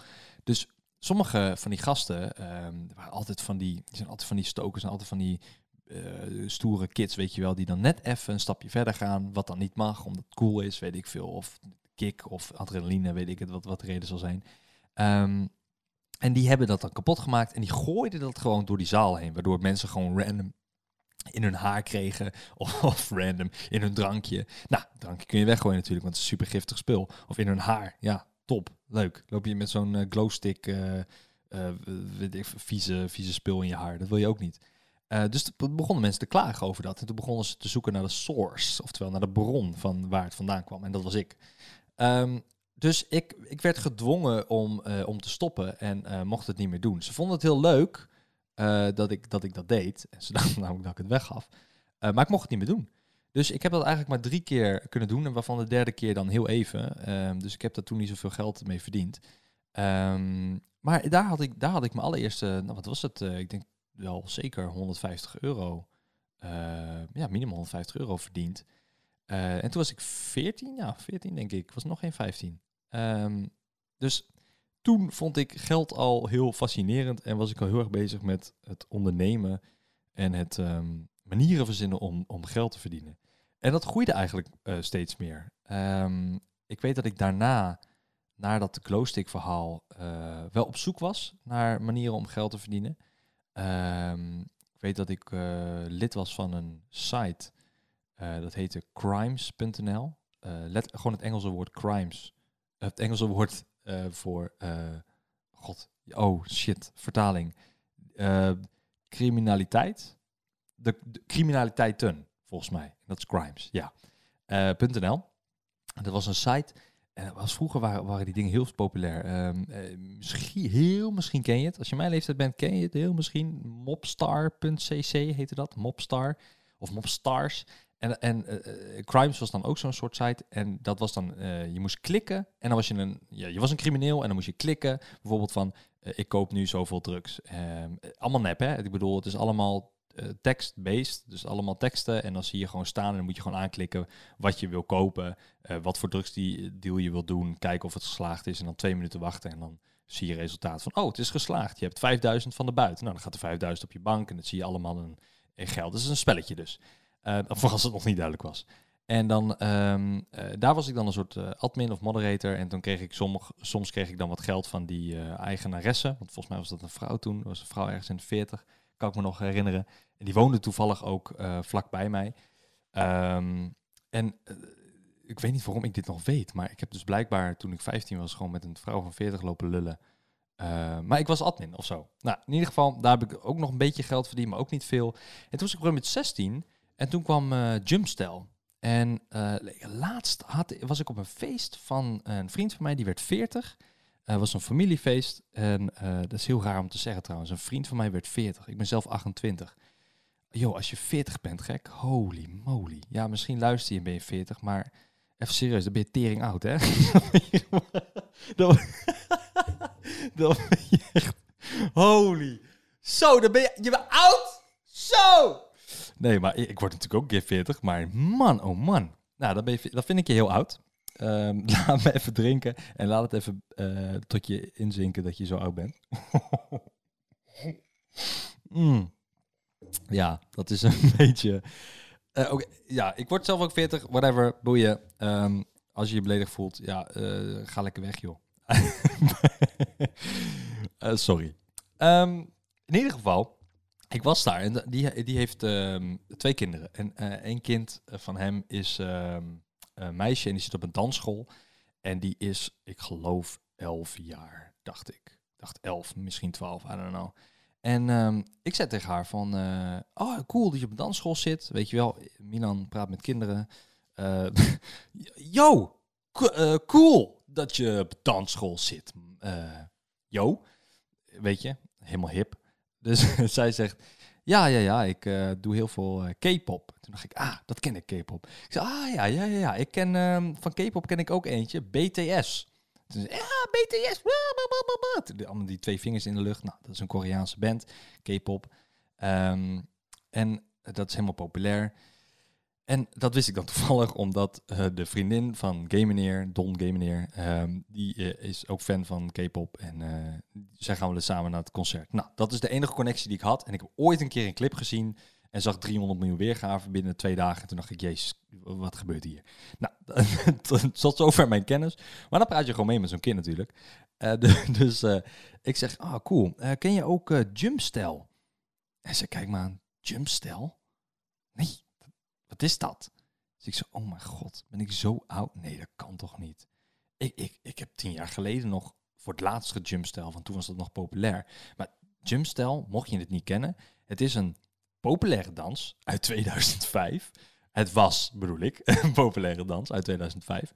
Dus sommige van die gasten ehm, waren altijd van die, die zijn altijd van die stokers en altijd van die eh, stoere kids, weet je wel, die dan net even een stapje verder gaan, wat dan niet mag, omdat het cool is, weet ik veel, of kick of adrenaline, weet ik het, wat, wat de reden zal zijn. Ehm, en die hebben dat dan kapot gemaakt en die gooiden dat gewoon door die zaal heen, waardoor mensen gewoon random in hun haar kregen of, random in hun drankje. Nou, drankje kun je weggooien natuurlijk, want het is een super giftig spul. Of in hun haar, ja, top, leuk. Loop je met zo'n eh, glowstick, ik, vieze, vieze spul in je haar, dat wil je ook niet. Dus begonnen mensen te klagen over dat. En toen begonnen ze te zoeken naar de source, oftewel naar de bron van waar het vandaan kwam. En dat was ik. Ehm, dus ik, ik werd gedwongen om, om te stoppen en mocht het niet meer doen. Ze vonden het heel leuk eh, dat, ik, dat ik dat deed. En ze dachten namelijk dat ik het weggaf. Eh, maar ik mocht het niet meer doen. Dus ik heb dat eigenlijk maar drie keer kunnen doen. En waarvan de derde keer dan heel even. Ehm, dus ik heb daar toen niet zoveel geld mee verdiend. Ehm, maar daar had, ik, daar had ik mijn allereerste, nou wat was het? Eh, ik denk wel zeker 150 euro. ja, minimaal 150 euro verdiend. En toen was ik 14, ja, 14 denk ik. Ik was nog geen 15. Ehm, dus toen vond ik geld al heel fascinerend en was ik al heel erg bezig met het ondernemen en het ehm, manieren verzinnen om, om geld te verdienen. En dat groeide eigenlijk eh, steeds meer. Ehm, ik weet dat ik daarna, na dat glowstick verhaal, eh, wel op zoek was naar manieren om geld te verdienen. Ehm, ik weet dat ik eh, lid was van een site, dat heette crimes.nl. Let gewoon het Engelse woord crimes. Het Engelse woord eh, voor, eh, god, oh shit, vertaling. Eh, criminaliteit. De, de criminaliteiten, volgens mij. Dat is crimes, ja. .nl. Dat was een site. Was, vroeger waren, waren die dingen heel populair. Ehm, eh, misschien, heel misschien ken je het. Als je mijn leeftijd bent, ken je het heel misschien. Mobstar.cc heette dat. Mobstar. Of Mobstars. En, en eh, eh, Crimes was dan ook zo'n soort site. En dat was dan, eh, je moest klikken. En dan was je een, ja, je was een crimineel. En dan moest je klikken. Bijvoorbeeld van, ik koop nu zoveel drugs. Ehm, eh, allemaal nep, hè. Ik bedoel, het is allemaal text-based. Dus allemaal teksten. En dan zie je gewoon staan. En dan moet je gewoon aanklikken wat je wil kopen. wat voor drugs die deal je wil doen. Kijken of het geslaagd is. En dan twee minuten wachten. En dan zie je resultaat van, oh, het is geslaagd. Je hebt 5000 van de buiten. Nou, dan gaat er 5000 op je bank. En dat zie je allemaal in, in geld. Dat is een spelletje dus. Uh, of als het nog niet duidelijk was. En dan, ehm, eh, daar was ik dan een soort eh, admin of moderator. En toen kreeg ik sommig, soms kreeg ik dan wat geld van die eh, eigenaresse. Want volgens mij was dat een vrouw toen. Dat was een vrouw ergens in de 40. Kan ik me nog herinneren. En die woonde toevallig ook vlak bij mij. Ehm, en ik weet niet waarom ik dit nog weet. Maar ik heb dus blijkbaar toen ik 15 was gewoon met een vrouw van 40 lopen lullen. Maar ik was admin of zo. Nou, in ieder geval, daar heb ik ook nog een beetje geld verdiend, maar ook niet veel. En toen was ik met 16 en toen kwam uh, Jumpstel. En uh, laatst had, was ik op een feest van een vriend van mij, die werd 40. Het was een familiefeest. En dat is heel raar om te zeggen trouwens. Een vriend van mij werd 40. Ik ben zelf 28. Yo, als je 40 bent, gek. Holy moly. Ja, misschien luister je en ben je 40, maar even serieus, dan ben je tering oud, hè? dan ben je echt... Holy. Zo, dan ben je... Je bent oud? Zo! Nee, maar ik word natuurlijk ook keer 40, maar man, oh man. Nou, dan ben je, dat vind ik je heel oud. Um, laat me even drinken en laat het even uh, tot je inzinken dat je zo oud bent. mm. Ja, dat is een beetje... Okay. Ja, ik word zelf ook 40, whatever, boeien. Um, als je je beledigd voelt, ja, uh, ga lekker weg, joh. sorry. Um, in ieder geval, ik was daar en die, die heeft ehm, twee kinderen. En uh, één kind van hem is ehm, een meisje en die zit op een dansschool. En die is, ik geloof, elf jaar, dacht ik. dacht elf, misschien twaalf, I don't know. En ehm, ik zei tegen haar van, uh, oh cool dat je op een dansschool zit. Weet je wel, Milan praat met kinderen. Uh, yo, cool dat je op dansschool zit. yo, weet je, helemaal hip. Dus zij zegt, ja, ja, ja, ik uh, doe heel veel uh, K-pop. Toen dacht ik, ah, dat ken ik K-pop. Ik zei, ah, ja, ja, ja, ja. Ik ken, um, van K-pop ken ik ook eentje, BTS. Toen zei, ja, BTS. Allemaal die twee vingers in de lucht. Nou, dat is een Koreaanse band, K-pop. Um, en dat is helemaal populair. En dat wist ik dan toevallig omdat uh, de vriendin van Game Meneer, Don Game um, die uh, is ook fan van K-pop. En uh, zij gaan we samen naar het concert. Nou, dat is de enige connectie die ik had. En ik heb ooit een keer een clip gezien en zag 300 miljoen weergaven binnen twee dagen. En toen dacht ik, jezus, wat gebeurt hier? Nou, tot zover mijn kennis. Maar dan praat je gewoon mee met zo'n kind natuurlijk. Dus ik zeg, ah, oh, cool. ken je ook Jumpstyle? En ze kijkt me aan, Jumpstyle? Nee wat is dat? Dus ik zo, oh mijn god, ben ik zo oud? Nee, dat kan toch niet? Ik, ik, ik heb tien jaar geleden nog voor het laatste jumpstyle, van toen was dat nog populair. Maar jumpstyle, mocht je het niet kennen, het is een populaire dans uit 2005. Het was, bedoel ik, een populaire dans uit 2005.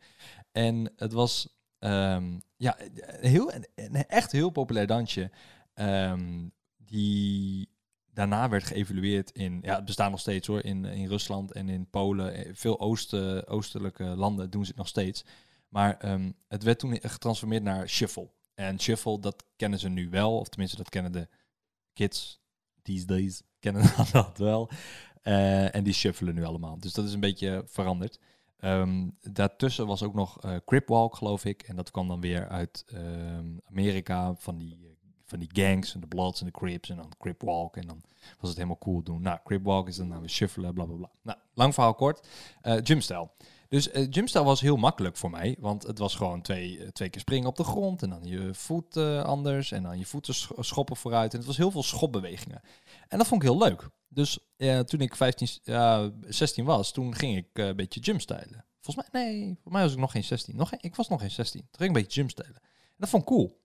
En het was um, ja, heel, een echt heel populair dansje. Um, die daarna werd geëvalueerd in, ja, het bestaat nog steeds hoor, in, in Rusland en in Polen. Eh, veel oosten, oostelijke landen doen ze het nog steeds. Maar um, het werd toen getransformeerd naar shuffle. En shuffle, dat kennen ze nu wel, of tenminste dat kennen de kids these days, kennen dat wel. Uh, en die shuffelen nu allemaal. Dus dat is een beetje veranderd. Um, daartussen was ook nog uh, geloof ik. En dat kwam dan weer uit um, Amerika, van die van die gangs en de Bloods en de Crips en dan Crip Walk. En dan was het helemaal cool doen. Nou, Crip Walk is dan nou weer shuffelen, bla bla bla. Nou, lang verhaal kort. Uh, gymstyle. Dus uh, gymstyle was heel makkelijk voor mij, want het was gewoon twee, uh, twee keer springen op de grond en dan je voet anders en dan je voeten schoppen vooruit. En het was heel veel schopbewegingen. En dat vond ik heel leuk. Dus toen ik 15, 16 was, toen ging ik een beetje gymstylen. Volgens mij, nee, voor mij was ik nog geen 16. Nog geen, ik was nog geen 16. Toen ging ik een beetje gymstylen. En dat vond ik cool.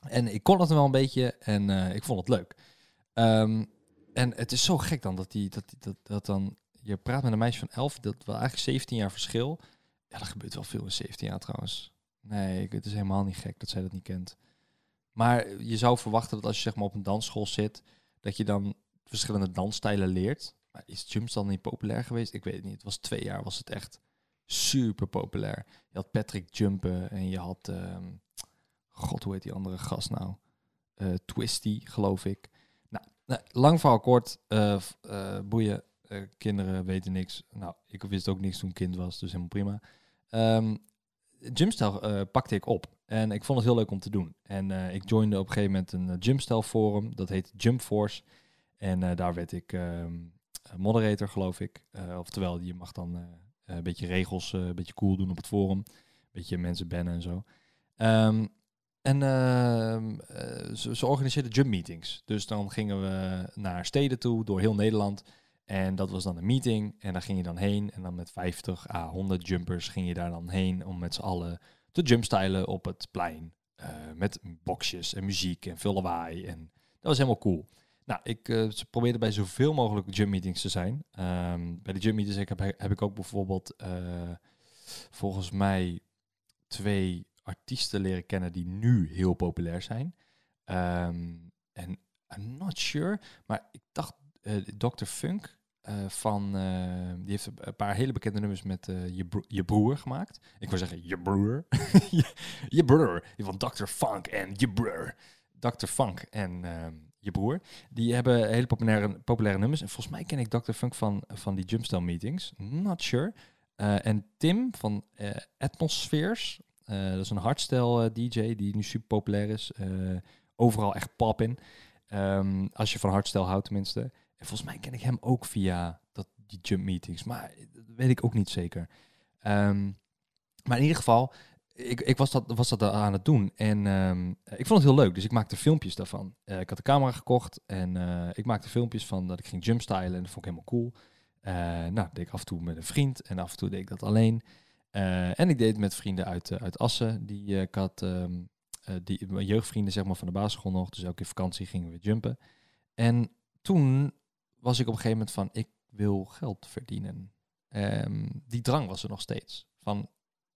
En ik kon het wel een beetje en uh, ik vond het leuk. Um, en het is zo gek dan dat, die, dat, dat, dat dan... Je praat met een meisje van 11, dat wel eigenlijk 17 jaar verschil. Ja, dat gebeurt wel veel in 17 jaar trouwens. Nee, het is helemaal niet gek dat zij dat niet kent. Maar je zou verwachten dat als je zeg maar op een dansschool zit, dat je dan verschillende dansstijlen leert. Maar is jumps dan niet populair geweest? Ik weet het niet. Het was twee jaar, was het echt super populair. Je had Patrick jumpen en je had... Um, God, hoe heet die andere gast nou? Uh, Twisty, geloof ik. Nou, lang verhaal kort. Uh, boeien. kinderen weten niks. Nou, ik wist ook niks toen ik kind was, dus helemaal prima. Um, pakte ik op. En ik vond het heel leuk om te doen. En ik joinde op een gegeven moment een Gymstyle forum. Dat heet Jump Force. En daar werd ik um, moderator, geloof ik. oftewel, je mag dan een beetje regels, een beetje cool doen op het forum. Een beetje mensen bannen en zo. Um, en uh, ze, ze organiseerden jump meetings. Dus dan gingen we naar steden toe door heel Nederland. En dat was dan een meeting. En daar ging je dan heen. En dan met 50 à 100 jumpers ging je daar dan heen om met z'n allen te jumpstylen op het plein. Uh, met boxjes en muziek en veel lawaai. En dat was helemaal cool. Nou, ik uh, probeerde bij zoveel mogelijk jump meetings te zijn. Um, bij de jump meetings heb, heb ik ook bijvoorbeeld volgens mij twee artiesten leren kennen die nu heel populair zijn. Um, en I'm not sure, maar ik dacht uh, Dr. Funk uh, van, uh, die heeft een paar hele bekende nummers met je, je broer gemaakt. Ik wil zeggen je broer. je, broer. Van Dr. Funk en je broer. Dr. Funk en ehm, je broer. Die hebben hele populaire, populaire nummers. En volgens mij ken ik Dr. Funk van, van die Jumpstyle meetings. Not sure. en Tim van Atmospheres dat is een hardstyle eh, DJ die nu super populair is. Eh, overal echt pop in. Um, als je van hardstyle houdt tenminste. En volgens mij ken ik hem ook via dat, die jump meetings. Maar dat weet ik ook niet zeker. Um, maar in ieder geval, ik, ik was, dat, was dat aan het doen en ehm, ik vond het heel leuk. Dus ik maakte filmpjes daarvan. Eh, ik had de camera gekocht en eh, ik maakte filmpjes van dat ik ging jumpstylen en dat vond ik helemaal cool. Nou, dat deed ik af en toe met een vriend en af en toe deed ik dat alleen. En ik deed het met vrienden uit, uit Assen. Die ik had, um, die, jeugdvrienden zeg maar, van de basisschool nog. Dus elke vakantie gingen we jumpen. En toen was ik op een gegeven moment van, ik wil geld verdienen. Um, die drang was er nog steeds. Van,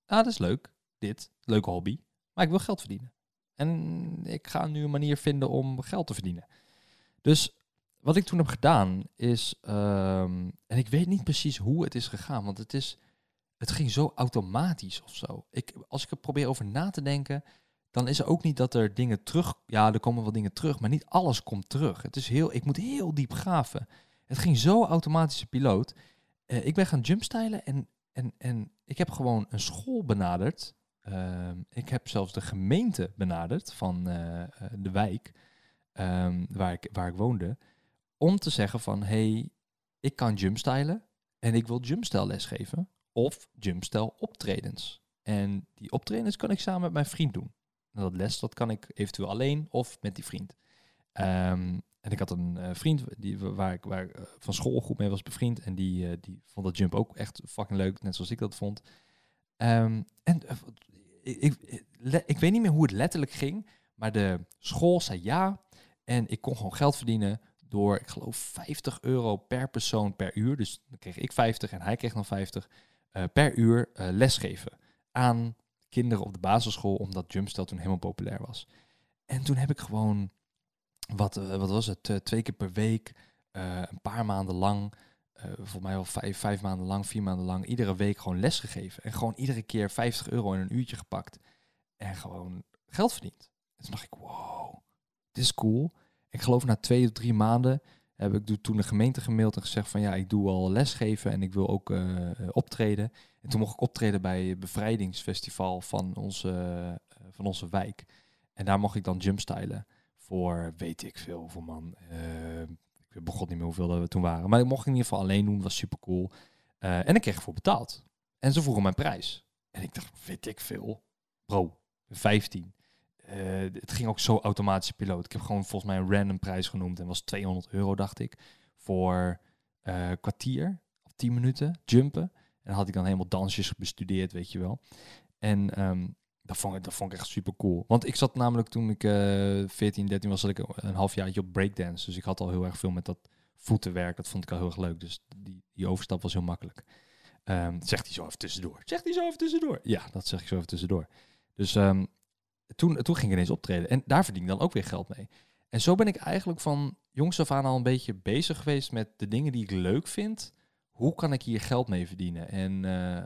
ah, dat is leuk, dit, leuke hobby, maar ik wil geld verdienen. En ik ga nu een manier vinden om geld te verdienen. Dus wat ik toen heb gedaan is, um, en ik weet niet precies hoe het is gegaan, want het is, het ging zo automatisch of zo. Ik, als ik er probeer over na te denken, dan is er ook niet dat er dingen terug, ja, er komen wel dingen terug, maar niet alles komt terug. Het is heel, ik moet heel diep graven. Het ging zo automatische piloot. Uh, ik ben gaan jumpstylen en, en, en ik heb gewoon een school benaderd. Uh, ik heb zelfs de gemeente benaderd van uh, de wijk um, waar, ik, waar ik woonde. Om te zeggen van, hey, ik kan jumpstylen en ik wil jumpstyle lesgeven. Of jumpstyle optredens. En die optredens kan ik samen met mijn vriend doen. En dat les, dat kan ik eventueel alleen of met die vriend. Um, en ik had een uh, vriend die, waar ik waar, uh, van school goed mee was bevriend. En die, uh, die vond dat jump ook echt fucking leuk, net zoals ik dat vond. Um, en ik, ik, ik, weet niet meer hoe het letterlijk ging. Maar de school zei ja. En ik kon gewoon geld verdienen door, ik geloof, 50 euro per persoon per uur. Dus dan kreeg ik 50 en hij kreeg dan 50 per uur lesgeven aan kinderen op de basisschool. Omdat jumpstel toen helemaal populair was. En toen heb ik gewoon wat, uh, wat was het, twee keer per week, een paar maanden lang, voor mij al vijf, maanden lang, vier maanden lang, iedere week gewoon les gegeven. En gewoon iedere keer 50 euro in een uurtje gepakt. En gewoon geld verdiend. En toen dacht ik, wow, dit is cool. Ik geloof na twee of drie maanden heb ik toen de gemeente gemaild en gezegd van ja, ik doe al lesgeven en ik wil ook uh, optreden. En toen mocht ik optreden bij het bevrijdingsfestival van onze, van onze wijk. En daar mocht ik dan jumpstylen voor weet ik veel hoeveel man. Uh, ik begon niet meer hoeveel dat we toen waren. Maar ik mocht in ieder geval alleen doen, was super cool. En ik kreeg ervoor betaald. En ze vroegen mijn prijs. En ik dacht, weet ik veel. Bro, 15. Uh, het ging ook zo automatisch piloot. Ik heb gewoon volgens mij een random prijs genoemd. En was 200 euro, dacht ik. Voor uh, kwartier of 10 minuten jumpen. En had ik dan helemaal dansjes bestudeerd, weet je wel. En um, dat vond, ik, dat vond ik echt super cool. Want ik zat namelijk toen ik uh, 14, 13 was, zat ik een half jaar op breakdance. Dus ik had al heel erg veel met dat voetenwerk. Dat vond ik al heel erg leuk. Dus die, die overstap was heel makkelijk. Um, zegt hij zo even tussendoor. Zegt hij zo even tussendoor. Ja, dat zeg ik zo even tussendoor. Dus um, toen, toen ging ik ineens optreden. En daar verdien ik dan ook weer geld mee. En zo ben ik eigenlijk van jongs af aan al een beetje bezig geweest met de dingen die ik leuk vind. Hoe kan ik hier geld mee verdienen? En uh,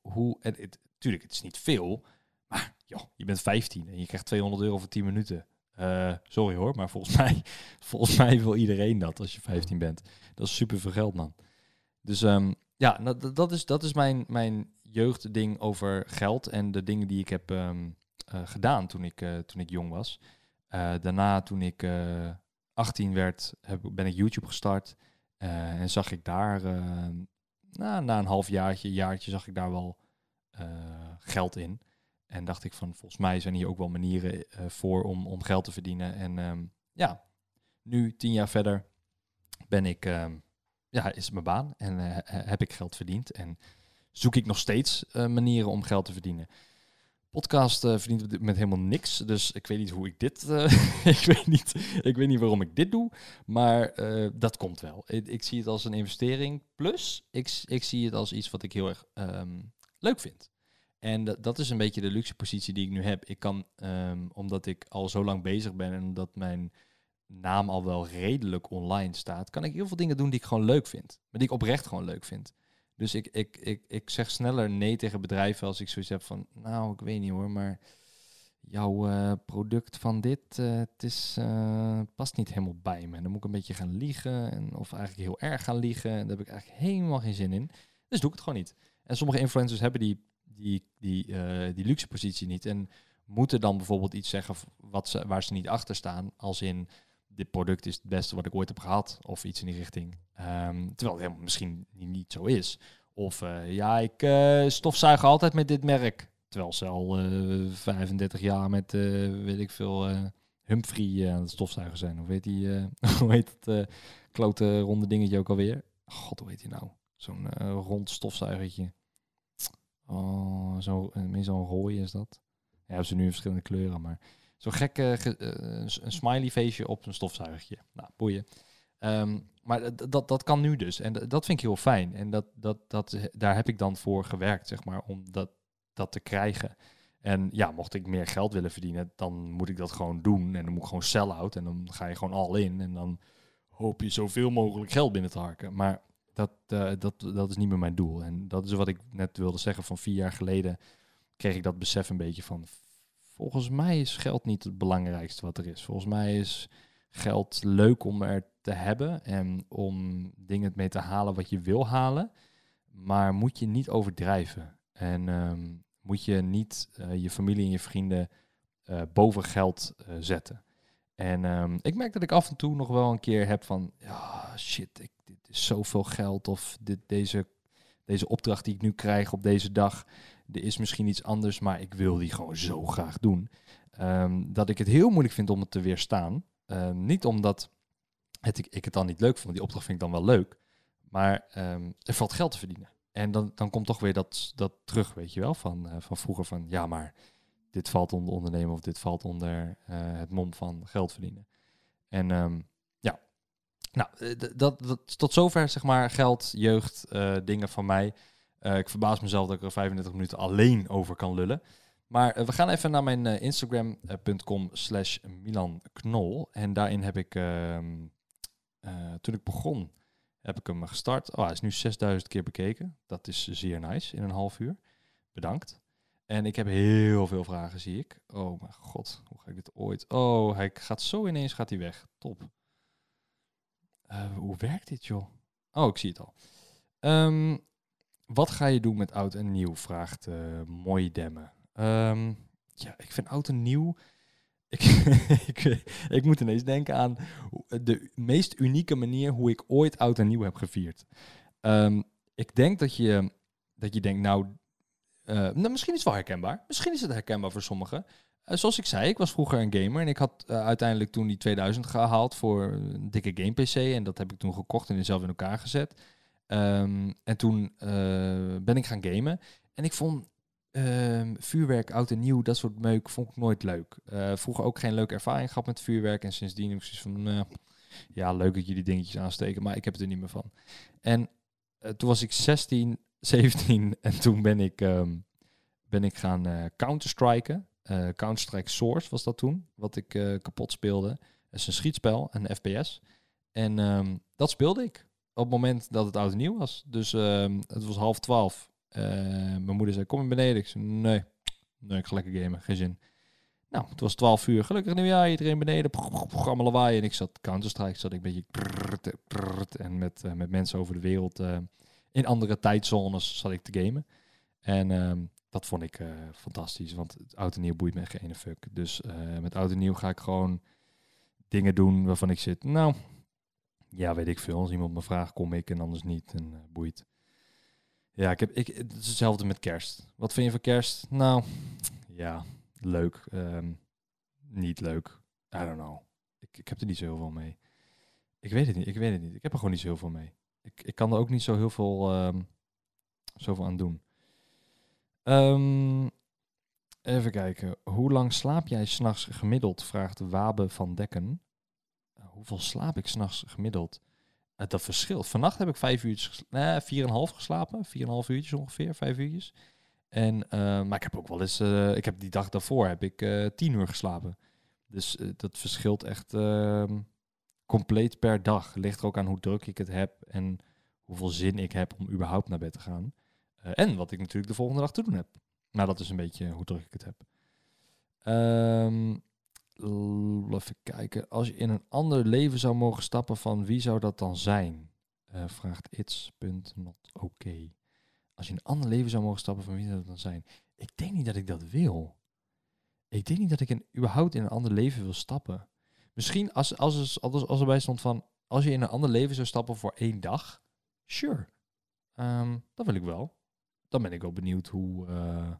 hoe. Het, tuurlijk, het is niet veel. Maar joh, je bent 15 en je krijgt 200 euro voor 10 minuten. Uh, sorry hoor, maar volgens mij, volgens mij wil iedereen dat als je 15 bent. Dat is super veel geld, man. Dus um, ja, dat, dat, is, dat is mijn, mijn jeugdding over geld en de dingen die ik heb uh, gedaan toen ik, uh, toen ik jong was. daarna, toen ik 18 werd, ben ik YouTube gestart. en zag ik daar, na, na een half jaartje, jaartje, zag ik daar wel geld in. En dacht ik van, volgens mij zijn hier ook wel manieren voor om, om geld te verdienen. En um, ja, nu, tien jaar verder, ben ik, um, ja, is mijn baan en heb ik geld verdiend. En zoek ik nog steeds manieren om geld te verdienen. Podcast verdient met helemaal niks, dus ik weet niet hoe ik dit, ik, weet niet, ik weet niet waarom ik dit doe, maar dat komt wel. Ik, zie het als een investering, plus ik, ik zie het als iets wat ik heel erg um, leuk vind. En dat, dat is een beetje de luxe positie die ik nu heb. Ik kan, um, omdat ik al zo lang bezig ben en omdat mijn naam al wel redelijk online staat, kan ik heel veel dingen doen die ik gewoon leuk vind. Maar die ik oprecht gewoon leuk vind. Dus ik, ik, ik, ik zeg sneller nee tegen bedrijven als ik zoiets heb van, nou, ik weet niet hoor, maar jouw uh, product van dit, uh, het is, uh, past niet helemaal bij me. Dan moet ik een beetje gaan liegen, en, of eigenlijk heel erg gaan liegen. En daar heb ik eigenlijk helemaal geen zin in. Dus doe ik het gewoon niet. En sommige influencers hebben die die, die, die luxe positie niet. En moeten dan bijvoorbeeld iets zeggen wat ze, waar ze niet achter staan. Als in, dit product is het beste wat ik ooit heb gehad. Of iets in die richting. Um, terwijl het helemaal misschien niet, zo is. Of uh, ja, ik uh, stofzuig altijd met dit merk. Terwijl ze al eh 35 jaar met, eh, weet ik veel, eh, Humphrey eh, aan het zijn. Of weet die, eh, hoe heet eh, klote ronde dingetje ook alweer? God, hoe heet die nou? Zo'n eh, rond stofzuigertje. Oh, zo, eh, meer zo'n rooi is dat. Ja, hebben ze nu in verschillende kleuren, maar zo'n gekke ge- eh, een smiley feestje op een stofzuigertje. Nou, boeien. Ehm, maar dat, dat kan nu dus. En dat vind ik heel fijn. En dat, dat, dat, daar heb ik dan voor gewerkt, zeg maar, om dat, dat te krijgen. En ja, mocht ik meer geld willen verdienen, dan moet ik dat gewoon doen. En dan moet ik gewoon sell-out. En dan ga je gewoon all in. En dan hoop je zoveel mogelijk geld binnen te harken. Maar dat, eh, dat, dat is niet meer mijn doel. En dat is wat ik net wilde zeggen. Van vier jaar geleden kreeg ik dat besef een beetje van... Volgens mij is geld niet het belangrijkste wat er is. Volgens mij is geld leuk om er te hebben en om dingen mee te halen wat je wil halen. Maar moet je niet overdrijven. En ehm, moet je niet eh, je familie en je vrienden eh, boven geld eh, zetten. En ehm, ik merk dat ik af en toe nog wel een keer heb van, shit, ik, dit is zoveel geld. Of dit, deze, deze opdracht die ik nu krijg op deze dag, er is misschien iets anders, maar ik wil die gewoon zo graag doen. Ehm, dat ik het heel moeilijk vind om het te weerstaan. Ehm, niet omdat het, ik, het dan niet leuk vond, die opdracht vind ik dan wel leuk. Maar ehm, er valt geld te verdienen. En dan, dan komt toch weer dat, dat terug, weet je wel, van, eh, van vroeger van, ja, maar dit valt onder ondernemen of dit valt onder eh, het mom van geld verdienen. En ja, nou, eh, dat, dat, tot zover zeg maar geld, jeugd, dingen van mij. Eh, ik verbaas mezelf dat ik er 35 minuten alleen over kan lullen. Maar eh, we gaan even naar mijn eh, Instagram.com slash Milan Knol. En daarin heb ik, ehm, eh, toen ik begon, heb ik hem gestart. Oh, hij is nu 6000 keer bekeken. Dat is zeer nice in een half uur. Bedankt. En ik heb heel veel vragen, zie ik. Oh mijn god, hoe ga ik dit ooit... Oh, hij gaat zo ineens gaat hij weg. Top. Hoe werkt dit, joh? Oh, ik zie het al. Ehm, wat ga je doen met oud en nieuw? Vraagt eh Mooi Demmen. Ehm, ja, ik vind oud en nieuw... Ik, ik, ik moet ineens denken aan de meest unieke manier hoe ik ooit oud en nieuw heb gevierd. Ehm, ik denk dat je, dat je denkt, nou, eh, nou, misschien is het wel herkenbaar. Misschien is het herkenbaar voor sommigen. Eh, zoals ik zei, ik was vroeger een gamer en ik had uiteindelijk toen die 2000 gehaald voor een dikke game PC en dat heb ik toen gekocht en zelf in elkaar gezet. Ehm, en toen eh, ben ik gaan gamen en ik vond ehm, vuurwerk, oud en nieuw, dat soort meuk, vond ik nooit leuk. Eh, vroeger ook geen leuke ervaring gehad met vuurwerk en sindsdien heb ik zoiets van, nou, ja, leuk dat jullie dingetjes aansteken, maar ik heb er niet meer van. En eh, toen was ik 16, 17 en toen ben ik, ehm, ben ik gaan counterstriken. Counter-Strike Source was dat toen, wat ik kapot speelde. Het is een schietspel, een FPS. En dat speelde ik op het moment dat het oud en nieuw was. Dus ehm, het was half twaalf. Eh, mijn moeder zei, kom je beneden? Ik zei, nee, nee, ik ga lekker gamen, geen zin. Nou, het was 12 uur. Gelukkig nieuwjaar, iedereen beneden. Programma lawaai. En ik zat Counter-Strike, zat ik een beetje en met, eh, met mensen over de wereld eh, in andere tijdzones zat ik te gamen. En ehm, dat vond ik fantastisch, want het oud en nieuw boeit me geen ene fuck. Dus met oud en nieuw ga ik gewoon dingen doen waarvan ik zit, nou, ja, weet ik veel. Als iemand me vraagt, kom ik en anders niet. En eh, boeit. Ja, ik heb, ik, het is hetzelfde met kerst. Wat vind je van kerst? Nou, ja, leuk. ehm, niet leuk. I don't know. Ik, ik heb er niet zo heel veel mee. Ik weet het niet. Ik weet het niet. Ik heb er gewoon niet zo heel veel mee. Ik, ik kan er ook niet zo heel veel, ehm, zoveel aan doen. Ehm, even kijken. Hoe lang slaap jij s'nachts gemiddeld? Vraagt Wabe van Dekken. Uh, hoeveel slaap ik s'nachts gemiddeld? Uh, dat verschilt. Vannacht heb ik vijf uurtjes, nee, vier en een half geslapen. Vier en een half uurtjes ongeveer, vijf uurtjes. En, eh, maar ik heb ook wel eens, eh, ik heb die dag daarvoor heb ik eh, tien uur geslapen. Dus eh, dat verschilt echt ehm, compleet per dag. Ligt er ook aan hoe druk ik het heb en hoeveel zin ik heb om überhaupt naar bed te gaan. Eh, en wat ik natuurlijk de volgende dag te doen heb. Nou, dat is een beetje hoe druk ik het heb. Ehm, even kijken. Als je in een ander leven zou mogen stappen, van wie zou dat dan zijn? Eh, vraagt it's.not oké. Als je in een ander leven zou mogen stappen, van wie zou dat dan zijn? Ik denk niet dat ik dat wil. Ik denk niet dat ik in, überhaupt in een ander leven wil stappen. Misschien als, als, als, als, als erbij stond van... Als je in een ander leven zou stappen voor één dag... Sure. Ehm, dat wil ik wel. Dan ben ik wel benieuwd hoe... eh,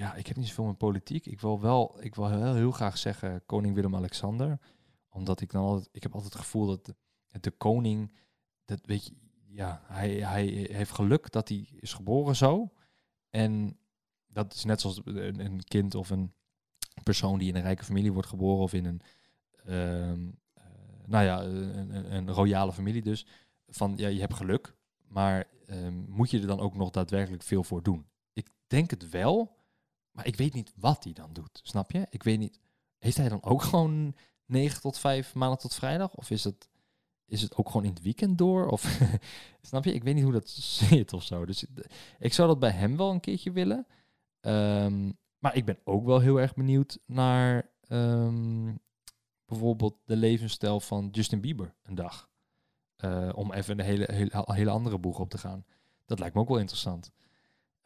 ja, ik heb niet zoveel met politiek. Ik wil wel, ik wil heel, heel graag zeggen koning Willem-Alexander. Omdat ik dan altijd, ik heb altijd het gevoel dat de, de koning, dat weet je, ja, hij, hij heeft geluk dat hij is geboren zo. En dat is net zoals een, kind of een persoon die in een rijke familie wordt geboren of in een, ehm, eh, nou ja, een, een, een royale familie dus. Van ja, je hebt geluk, maar ehm, moet je er dan ook nog daadwerkelijk veel voor doen? Ik denk het wel, maar ik weet niet wat hij dan doet. Snap je? Ik weet niet. Heeft hij dan ook gewoon 9 tot 5 maanden tot vrijdag? Of is het, is het ook gewoon in het weekend door? Of snap je? Ik weet niet hoe dat zit of zo. Dus ik zou dat bij hem wel een keertje willen. Ehm, maar ik ben ook wel heel erg benieuwd naar ehm, bijvoorbeeld de levensstijl van Justin Bieber een dag. Uh, om even een hele, hele, hele andere boeg op te gaan. Dat lijkt me ook wel interessant.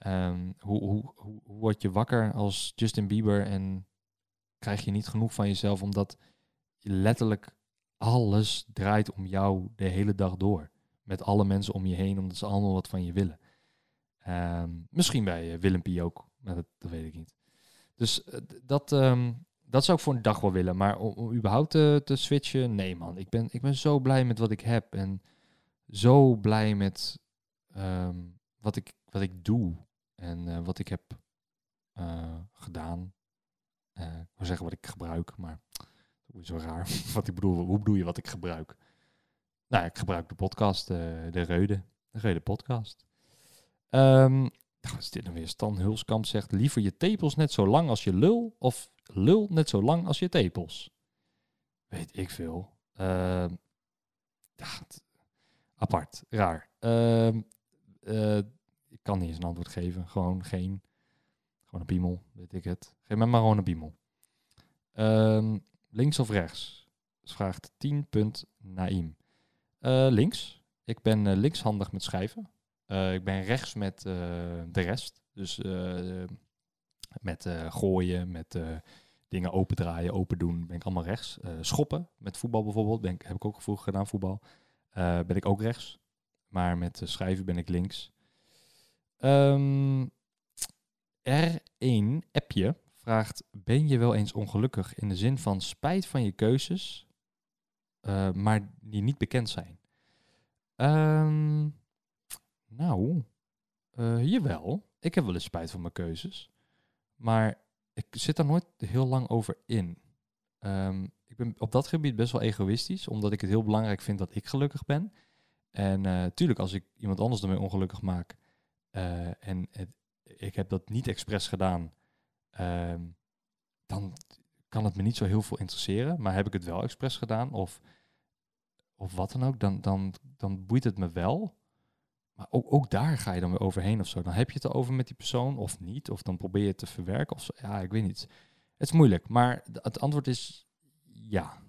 Um, hoe, hoe, hoe, word je wakker als Justin Bieber en krijg je niet genoeg van jezelf omdat je letterlijk alles draait om jou de hele dag door. Met alle mensen om je heen, omdat ze allemaal wat van je willen. Um, misschien bij uh, Willem ook, maar dat, dat, weet ik niet. Dus uh, dat, um, dat zou ik voor een dag wel willen. Maar om, überhaupt te, te, switchen, nee man. Ik ben, ik ben zo blij met wat ik heb. En zo blij met wat, ik, wat ik doe. En uh, wat ik heb uh, gedaan. Uh, ik wil zeggen wat ik gebruik, maar dat is zo raar. wat ik bedoel, hoe bedoel je wat ik gebruik? Nou, ik gebruik de podcast, de Reude. De Reude podcast. Um, wat is dit nou weer? Stan Hulskamp zegt liever je tepels net zo lang als je lul of lul net zo lang als je tepels. Weet ik veel. Uh, ja, apart, raar. Uh, ik kan niet eens een antwoord geven. Gewoon geen. Gewoon een piemel, weet ik het. Geef me maar gewoon een piemel. Ehm, links of rechts? Vraagt 10. Naim. Uh, links. Ik ben uh, linkshandig met schrijven. Uh, ik ben rechts met de rest. Dus met gooien, met dingen opendraaien, open doen, ben ik allemaal rechts. schoppen met voetbal bijvoorbeeld, ben ik, heb ik ook vroeger gedaan, voetbal. ben ik ook rechts. Maar met schrijven ben ik links. Um, R1 appje vraagt: Ben je wel eens ongelukkig in de zin van spijt van je keuzes, uh, maar die niet bekend zijn? Um, nou, uh, jawel. Ik heb wel eens spijt van mijn keuzes, maar ik zit daar nooit heel lang over in. Um, ik ben op dat gebied best wel egoïstisch, omdat ik het heel belangrijk vind dat ik gelukkig ben. En natuurlijk, uh, als ik iemand anders ermee ongelukkig maak, uh, en ik heb dat niet expres gedaan, uh, dan kan het me niet zo heel veel interesseren. Maar heb ik het wel expres gedaan of, of wat dan ook, dan, dan, dan boeit het me wel. Maar ook, ook daar ga je dan weer overheen of zo. Dan heb je het erover met die persoon of niet. Of dan probeer je het te verwerken of zo. Ja, ik weet niet. Het is moeilijk. Maar het antwoord is ja.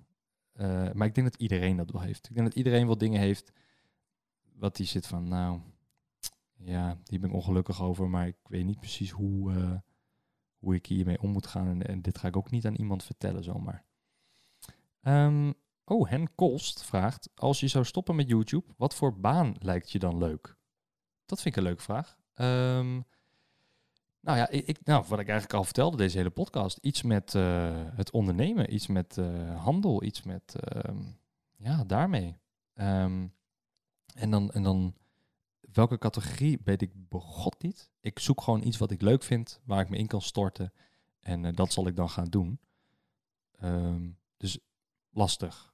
Uh, maar ik denk dat iedereen dat wel heeft. Ik denk dat iedereen wel dingen heeft wat die zit van, nou, ja, die ben ik ongelukkig over, maar ik weet niet precies hoe, uh, hoe ik hiermee om moet gaan. En, dit ga ik ook niet aan iemand vertellen zomaar. Um, oh, Hen Kolst vraagt, als je zou stoppen met YouTube, wat voor baan lijkt je dan leuk? Dat vind ik een leuke vraag. Um, nou ja, ik, nou, wat ik eigenlijk al vertelde, deze hele podcast. Iets met uh, het ondernemen, iets met uh, handel, iets met, uh, ja, daarmee. En dan, en dan welke categorie weet ik begot niet. Ik zoek gewoon iets wat ik leuk vind, waar ik me in kan storten. En uh, dat zal ik dan gaan doen. Um, dus lastig.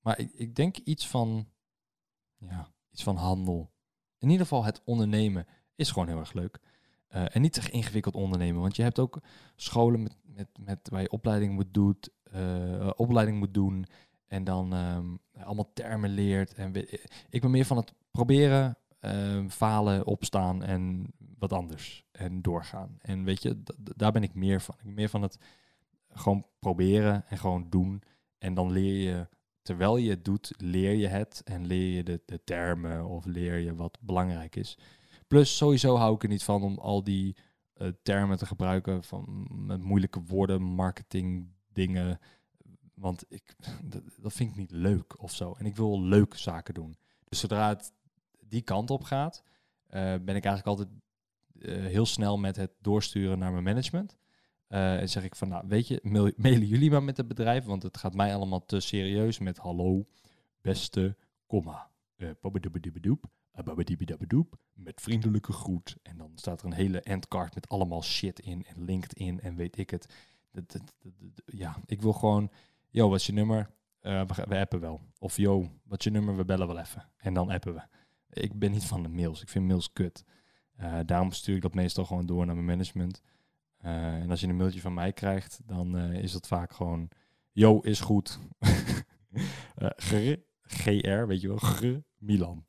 Maar ik, ik denk iets van, ja, iets van handel. In ieder geval het ondernemen is gewoon heel erg leuk. Uh, en niet te ingewikkeld ondernemen. Want je hebt ook scholen met, met, met waar je opleiding moet, doet, uh, opleiding moet doen. En dan um, allemaal termen leert. En ik ben meer van het proberen, uh, falen, opstaan en wat anders. En doorgaan. En weet je, daar ben ik meer van. Ik ben meer van het gewoon proberen en gewoon doen. En dan leer je, terwijl je het doet, leer je het. En leer je de, termen of leer je wat belangrijk is. Plus, sowieso hou ik er niet van om al die uh, termen te gebruiken van met moeilijke woorden, marketing dingen. Want ik, dat, dat vind ik niet leuk of zo. En ik wil leuke zaken doen. Dus zodra het die kant op gaat, uh, ben ik eigenlijk altijd heel snel met het doorsturen naar mijn management. en zeg ik van, nou weet je, mail, mailen jullie maar met het bedrijf, want het gaat mij allemaal te serieus met hallo, beste, komma, met vriendelijke groet. En dan staat er een hele endcard met allemaal shit in en LinkedIn en weet ik het. ja, ik wil gewoon, yo, wat is je nummer? We, we, appen wel. Of yo, wat is je nummer? We bellen wel even. En dan appen we. Ik ben niet van de mails. Ik vind mails kut. Uh, daarom stuur ik dat meestal gewoon door naar mijn management. Uh, en als je een mailtje van mij krijgt, dan is het vaak gewoon, yo, is goed. GR, weet je wel, gr, Milan.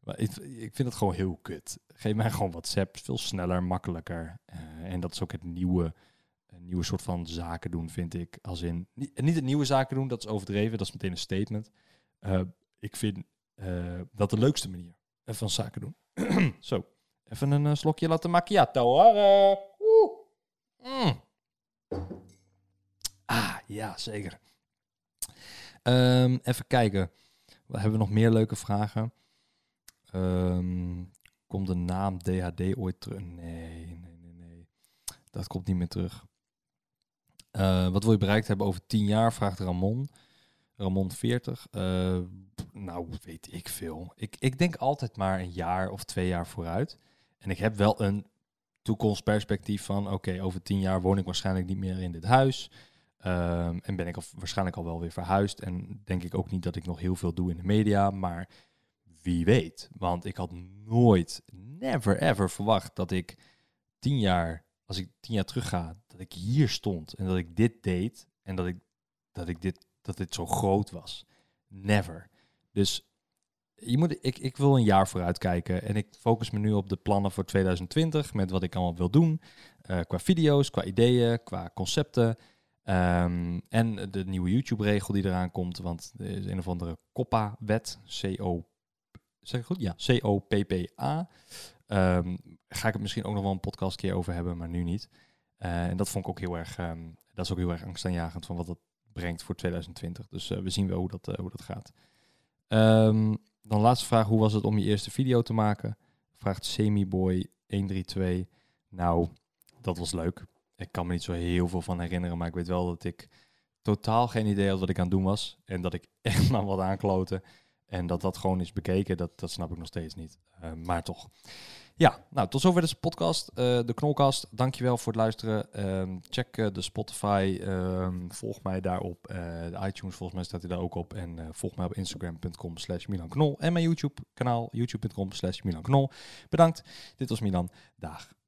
Maar ik, ik vind het gewoon heel kut. Geef mij gewoon WhatsApp, veel sneller, makkelijker. En dat is ook het nieuwe, een nieuwe soort van zaken doen, vind ik. Als in, niet, niet het nieuwe zaken doen, dat is overdreven, dat is meteen een statement. Ik vind dat de leukste manier van zaken doen. Zo, even een slokje latte macchiato hoor. Mm. Ah, ja, zeker. Um, even kijken. We hebben nog meer leuke vragen. Um, komt de naam DHD ooit terug? Nee, nee, nee, nee. Dat komt niet meer terug. Uh, wat wil je bereikt hebben over tien jaar? Vraagt Ramon. Ramon 40. Nou, weet ik veel. Ik, ik denk altijd maar een jaar of twee jaar vooruit. En ik heb wel een toekomstperspectief van... oké, over tien jaar woon ik waarschijnlijk niet meer in dit huis. Um, en ben ik al, waarschijnlijk al wel weer verhuisd. En denk ik ook niet dat ik nog heel veel doe in de media. Maar wie weet. Want ik had nooit, never ever verwacht dat ik tien jaar, als ik tien jaar terug ga, dat ik hier stond en dat ik dit deed en dat ik, dat ik dit, dat dit zo groot was. Never. Dus je moet, ik, ik wil een jaar vooruit kijken en ik focus me nu op de plannen voor 2020 met wat ik allemaal wil doen. Uh, qua video's, qua ideeën, qua concepten. Um, en de nieuwe YouTube-regel die eraan komt, want er is een of andere COPPA-wet, C-O zeg ik goed? Ja, C-O-P-P-A. Um, ga ik het misschien ook nog wel een podcast keer over hebben, maar nu niet. Uh, en dat vond ik ook heel erg, um, dat is ook heel erg angstaanjagend van wat dat brengt voor 2020. Dus uh, we zien wel hoe dat, hoe dat gaat. Um, dan laatste vraag, hoe was het om je eerste video te maken? Vraagt Semiboy132. Nou, dat was leuk. Ik kan me niet zo heel veel van herinneren, maar ik weet wel dat ik totaal geen idee had wat ik aan het doen was. En dat ik echt maar wat aankloten. En dat dat gewoon is bekeken, dat, dat snap ik nog steeds niet. Uh, maar toch. Ja, nou, tot zover deze podcast, uh, de Knolkast. Dankjewel voor het luisteren. Uh, check uh, de Spotify, ehm, volg mij daarop. de iTunes, volgens mij staat hij daar ook op. En volg mij op instagram.com slash Milan Knol. En mijn YouTube kanaal, youtube.com slash Milan Knol. Bedankt. Dit was Milan. Dag.